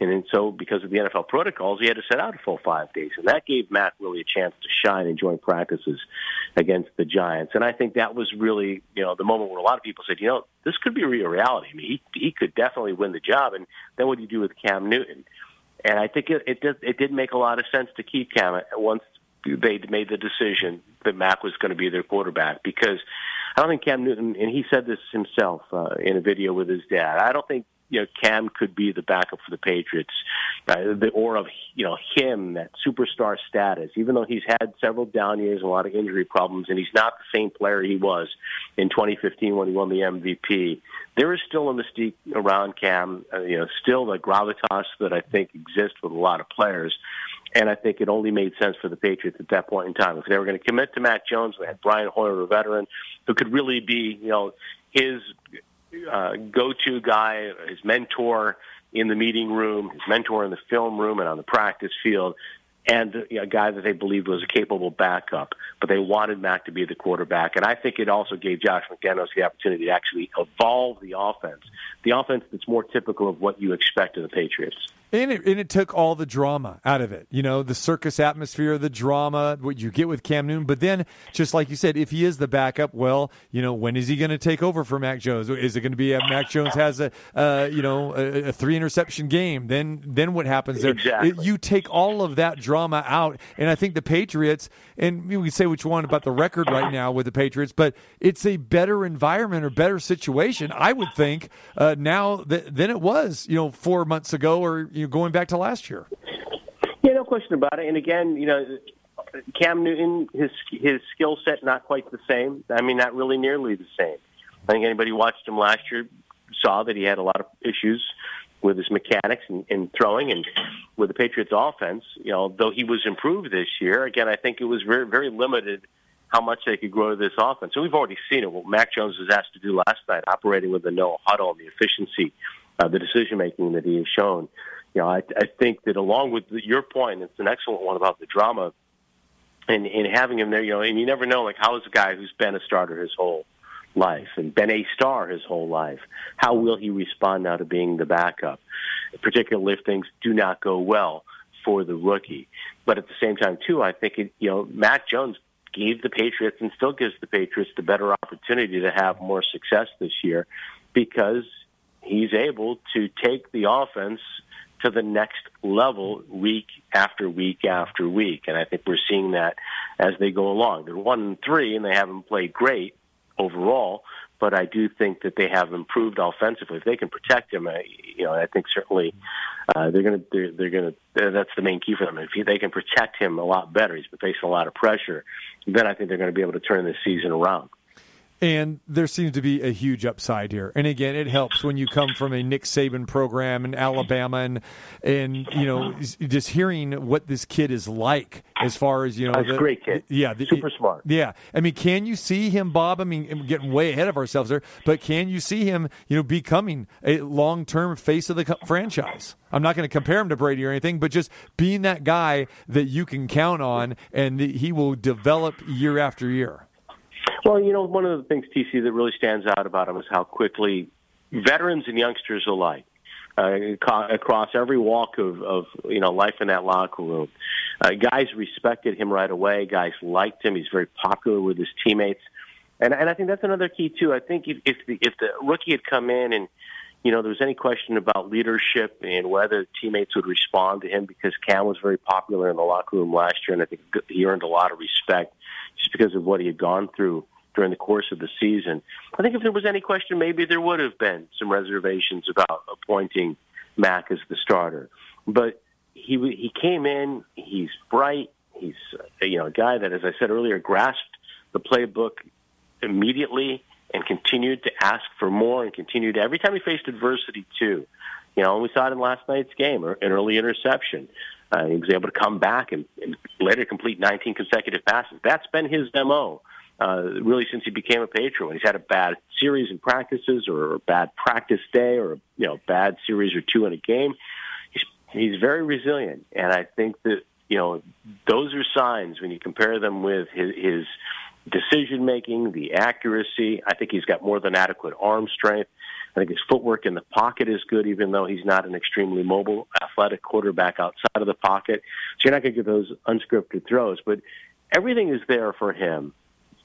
and then so because of the NFL protocols, he had to sit out a full five days, and that gave Mac really a chance to shine and join practices against the Giants. And I think that was really you know the moment where a lot of people said, you know, this could be a real reality. I mean, he he could definitely win the job, and then what do you do with Cam Newton? And I think it it did, it did make a lot of sense to keep Cam once they made the decision that Mac was going to be their quarterback because I don't think Cam Newton, and he said this himself uh, in a video with his dad. I don't think you know Cam could be the backup for the Patriots, uh, the, or of you know him that superstar status. Even though he's had several down years and a lot of injury problems, and he's not the same player he was in 2015 when he won the MVP. There is still a mystique around Cam. Uh, you know, still the gravitas that I think exists with a lot of players. And I think it only made sense for the Patriots at that point in time. If they were going to commit to Mac Jones, they had Brian Hoyer, a veteran, who could really be, you know, his uh, go-to guy, his mentor in the meeting room, his mentor in the film room and on the practice field, and a guy that they believed was a capable backup. But they wanted Mac to be the quarterback, and I think it also gave Josh McDaniels the opportunity to actually evolve the offense, the offense that's more typical of what you expect of the Patriots. And it, and it took all the drama out of it. You know, the circus atmosphere, the drama, what you get with Cam Newton. But then, just like you said, if he is the backup, well, you know, when is he going to take over for Mac Jones? Is it going to be a Mac Jones has a, uh, you know, a, a three interception game? Then, then what happens there? Exactly. It- you take all of that drama out, and I think the Patriots, and we can say what you want about the record right now with the Patriots, but it's a better environment or better situation, I would think, uh, now th- than it was, you know, four months ago or you know, going back to last year. Yeah, no question about it. And again, you know, Cam Newton, his his skill set not quite the same. I mean, not really nearly the same. I think anybody watched him last year saw that he had a lot of issues with his mechanics and, and throwing, and with the Patriots' offense. You know, though he was improved this year, again, I think it was very very limited how much they could grow this offense. And we've already seen it. What Mac Jones was asked to do last night, operating with the no huddle and the efficiency, uh, the decision making that he has shown. You know, I, I think that along with the, your point, it's an excellent one about the drama and, and having him there, you know, and you never know, like, how is a guy who's been a starter his whole life and been a star his whole life, how will he respond now to being the backup, particularly if things do not go well for the rookie? But at the same time, too, I think, it, you know, Mac Jones gave the Patriots and still gives the Patriots the better opportunity to have more success this year because he's able to take the offense to the next level week after week after week. And I think we're seeing that as they go along. They're one and three and they haven't played great overall, but I do think that they have improved offensively. If they can protect him, I, you know, I think certainly uh, they're going to they're, they're going to that's the main key for them. If they can protect him a lot better, he's been facing a lot of pressure. Then I think they're going to be able to turn this season around. And there seems to be a huge upside here. And again, it helps when you come from a Nick Saban program in Alabama and, and you know, just hearing what this kid is like as far as, you know, great kid. Yeah. The, Super smart. Yeah. I mean, can you see him, Bob? I mean, I'm getting way ahead of ourselves there, but can you see him, you know, becoming a long term face of the franchise? I'm not going to compare him to Brady or anything, but just being that guy that you can count on and that he will develop year after year. Well, you know, one of the things, TC, that really stands out about him is how quickly veterans and youngsters alike, uh, across every walk of, of you know life in that locker room, uh, guys respected him right away. Guys liked him. He's very popular with his teammates, and and I think that's another key too. I think if if the, if the rookie had come in and you know, there was any question about leadership and whether teammates would respond to him because Cam was very popular in the locker room last year, and I think he earned a lot of respect just because of what he had gone through during the course of the season. I think if there was any question, maybe there would have been some reservations about appointing Mac as the starter. But he he came in. He's bright. He's you know a guy that, as I said earlier, grasped the playbook immediately and continued to ask for more and continued every time he faced adversity too. You know, and we saw it in last night's game, or an early interception. Uh, he was able to come back and, and later complete 19 consecutive passes. That's been his mo. Uh, really, since he became a Patriot, when he's had a bad series in practices or a bad practice day or you know bad series or two in a game, he's he's very resilient, and I think that you know those are signs when you compare them with his, his decision making, the accuracy. I think he's got more than adequate arm strength. I think his footwork in the pocket is good, even though he's not an extremely mobile, athletic quarterback outside of the pocket. So you're not going to get those unscripted throws, but everything is there for him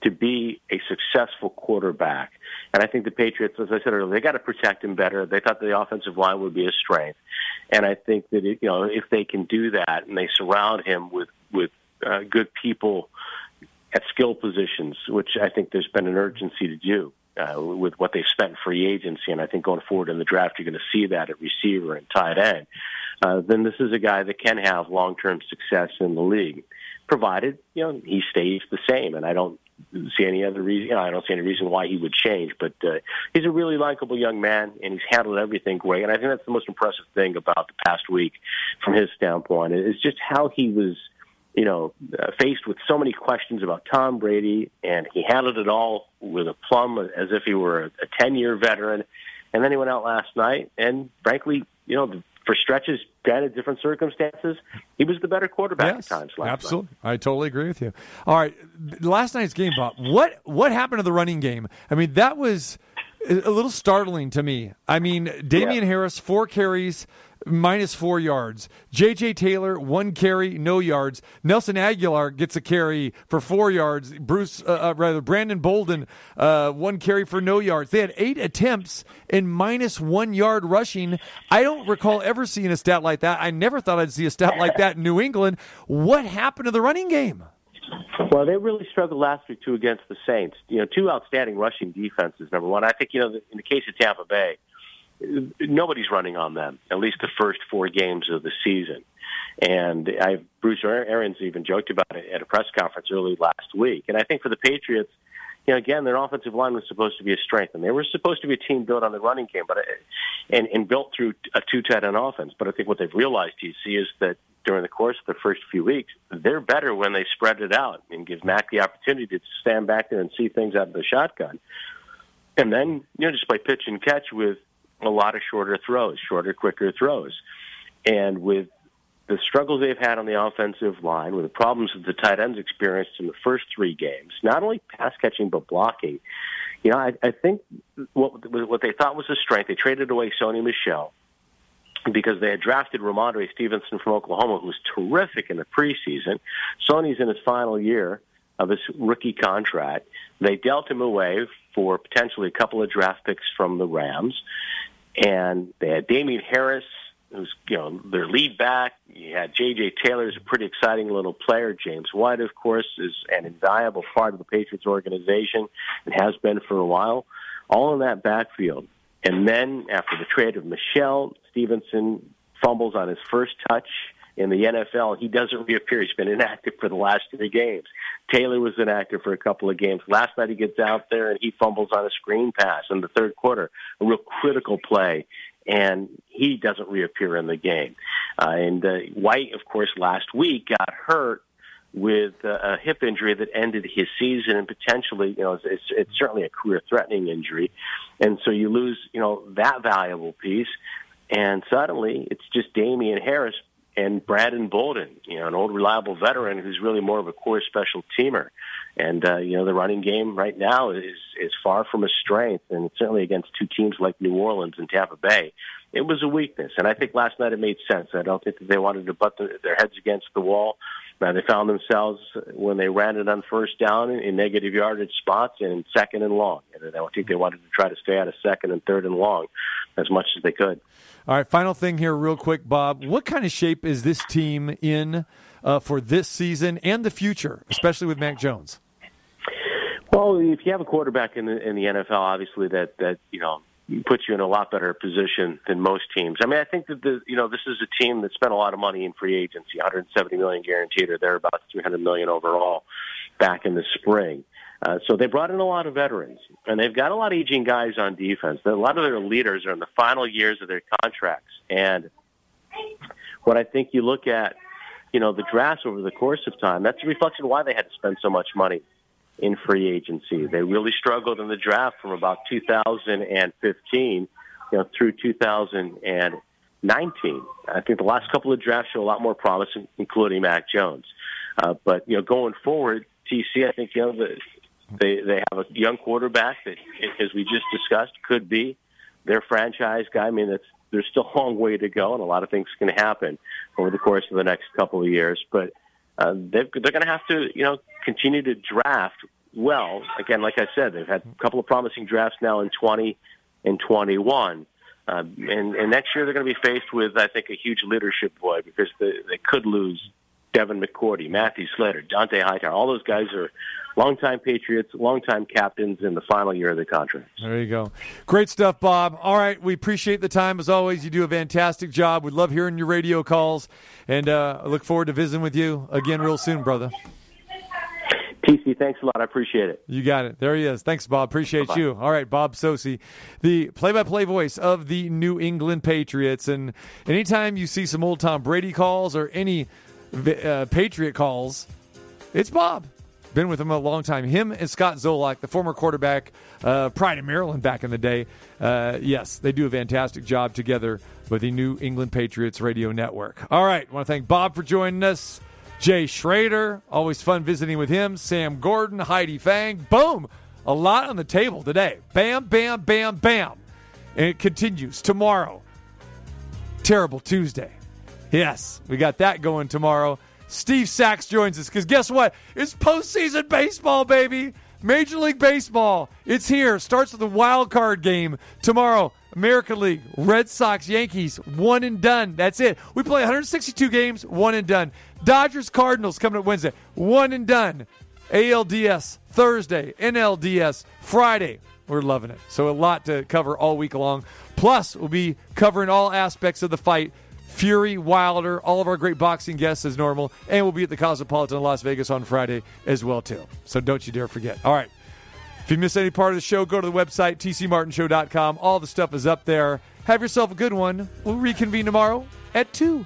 to be a successful quarterback. And I think the Patriots, as I said earlier, they got to protect him better. They thought the offensive line would be a strength, and I think that it, you know if they can do that and they surround him with with uh, good people at skill positions, which I think there's been an urgency to do. Uh, with what they've spent in free agency, and I think going forward in the draft, you're going to see that at receiver and tight end. Uh, then this is a guy that can have long-term success in the league, provided you know he stays the same. And I don't see any other reason. You know, I don't see any reason why he would change. But uh, he's a really likable young man, and he's handled everything great. And I think that's the most impressive thing about the past week, from his standpoint, is just how he was you know, uh, faced with so many questions about Tom Brady, and he handled it all with a plum as if he were a 10 year veteran. And then he went out last night, and frankly, you know, for stretches, granted different circumstances, he was the better quarterback yes, at times. Last absolutely, night. Absolutely. I totally agree with you. All right, last night's game, Bob. What what happened to the running game? I mean, that was a little startling to me. I mean, Damien yeah. Harris four carries minus four yards. J.J. Taylor, one carry, no yards. Nelson Agholor gets a carry for four yards. Bruce, uh, uh, rather, Brandon Bolden, uh, one carry for no yards. They had eight attempts and minus one yard rushing. I don't recall ever seeing a stat like that. I never thought I'd see a stat like that in New England. What happened to the running game? Well, they really struggled last week too against the Saints. You know, two outstanding rushing defenses. Number one, I think you know in the case of Tampa Bay, nobody's running on them, at least the first four games of the season. And I, Bruce Arians even joked about it at a press conference early last week. And I think for the Patriots, you know, again, their offensive line was supposed to be a strength, and they were supposed to be a team built on the running game, but and, and built through a two tight end offense. But I think what they've realized, see, is that during the course of the first few weeks, they're better when they spread it out and give Mac the opportunity to stand back there and see things out of the shotgun. And then, you know, just play pitch and catch with a lot of shorter throws, shorter, quicker throws. And with the struggles they've had on the offensive line, with the problems that the tight ends experienced in the first three games, not only pass catching but blocking, you know, I, I think what what they thought was a strength. They traded away Sony Michel because they had drafted Rhamondre Stevenson from Oklahoma, who was terrific in the preseason. Sony's in his final year of his rookie contract. They dealt him away for potentially a couple of draft picks from the Rams, and they had Damien Harris, who's you know their lead back. You had J.J. Taylor, who's a pretty exciting little player. James White, of course, is an invaluable part of the Patriots organization and has been for a while. All in that backfield. And then after the trade of Michel, Stevenson fumbles on his first touch in the NFL. He doesn't reappear. He's been inactive for the last three games. Taylor was inactive for a couple of games. Last night he gets out there and he fumbles on a screen pass in the third quarter, a real critical play, and he doesn't reappear in the game. Uh, and uh, White, of course, last week got hurt with uh, a hip injury that ended his season and potentially, you know, it's, it's, it's certainly a career-threatening injury, and so you lose, you know, that valuable piece, and suddenly it's just Damien Harris and Brandon Bolden, you know, an old reliable veteran who's really more of a core special teamer. And uh, you know, the running game right now is is far from a strength, and certainly against two teams like New Orleans and Tampa Bay, it was a weakness. And I think last night it made sense. I don't think that they wanted to butt the, their heads against the wall. Now they found themselves when they ran it on first down in, negative yardage spots and in second and long. And I think they wanted to try to stay out of second and third and long as much as they could. All right, final thing here, real quick, Bob. What kind of shape is this team in uh, for this season and the future, especially with Mac Jones? Well, if you have a quarterback in the in the NFL, obviously that that you know puts you in a lot better position than most teams. I mean, I think that the you know this is a team that spent a lot of money in free agency, 170 million guaranteed, or they're about 300 million overall back in the spring. Uh, so they brought in a lot of veterans, and they've got a lot of aging guys on defense. A lot of their leaders are in the final years of their contracts, and what I think you look at, you know, the drafts over the course of time, that's a reflection of why they had to spend so much money in free agency. They really struggled in the draft from about 2015, you know, through 2019. I think the last couple of drafts show a lot more promise, including Mac Jones. Uh, but you know, going forward, TC, I think you know the, they they have a young quarterback that, as we just discussed, could be their franchise guy. I mean, that's there's still a long way to go, and a lot of things can happen over the course of the next couple of years. But uh, they're, they're going to have to, you know, continue to draft well. Again, like I said, they've had a couple of promising drafts now in 20 and 21. Uh, and, and next year they're going to be faced with, I think, a huge leadership void because they, they could lose Devin McCourty, Matthew Slater, Dont'a Hightower. All those guys are longtime Patriots, longtime captains in the final year of the contract. There you go. Great stuff, Bob. All right, we appreciate the time as always. You do a fantastic job. We love hearing your radio calls, and uh, I look forward to visiting with you again real soon, brother. TC, thanks a lot. I appreciate it. You got it. There he is. Thanks, Bob. Appreciate Bye-bye. you. All right, Bob Socci, the play-by-play voice of the New England Patriots. And anytime you see some old Tom Brady calls or any uh, Patriot calls, it's Bob. Been with him a long time. Him and Scott Zolak, the former quarterback, uh, Pride of Maryland back in the day. Uh, yes, they do a fantastic job together with the New England Patriots Radio Network. All right, want to thank Bob for joining us. Jay Schroeder, always fun visiting with him. Sam Gordon, Heidi Fang. Boom! A lot on the table today. Bam, bam, bam, bam. And it continues tomorrow. Terrible Tuesday. Yes, we got that going tomorrow. Steve Sachs joins us because guess what? It's postseason baseball, baby. Major League Baseball. It's here. Starts with the wild card game tomorrow. American League, Red Sox, Yankees, one and done. That's it. We play 162 games, one and done. Dodgers, Cardinals coming up Wednesday, one and done. ALDS Thursday, NLDS Friday. We're loving it. So a lot to cover all week long. Plus, we'll be covering all aspects of the fight. Fury, Wilder, all of our great boxing guests as normal, and we'll be at the Cosmopolitan in Las Vegas on Friday as well too. So don't you dare forget. All right. If you miss any part of the show, go to the website, tcmartinshow.com. All the stuff is up there. Have yourself a good one. We'll reconvene tomorrow at 2.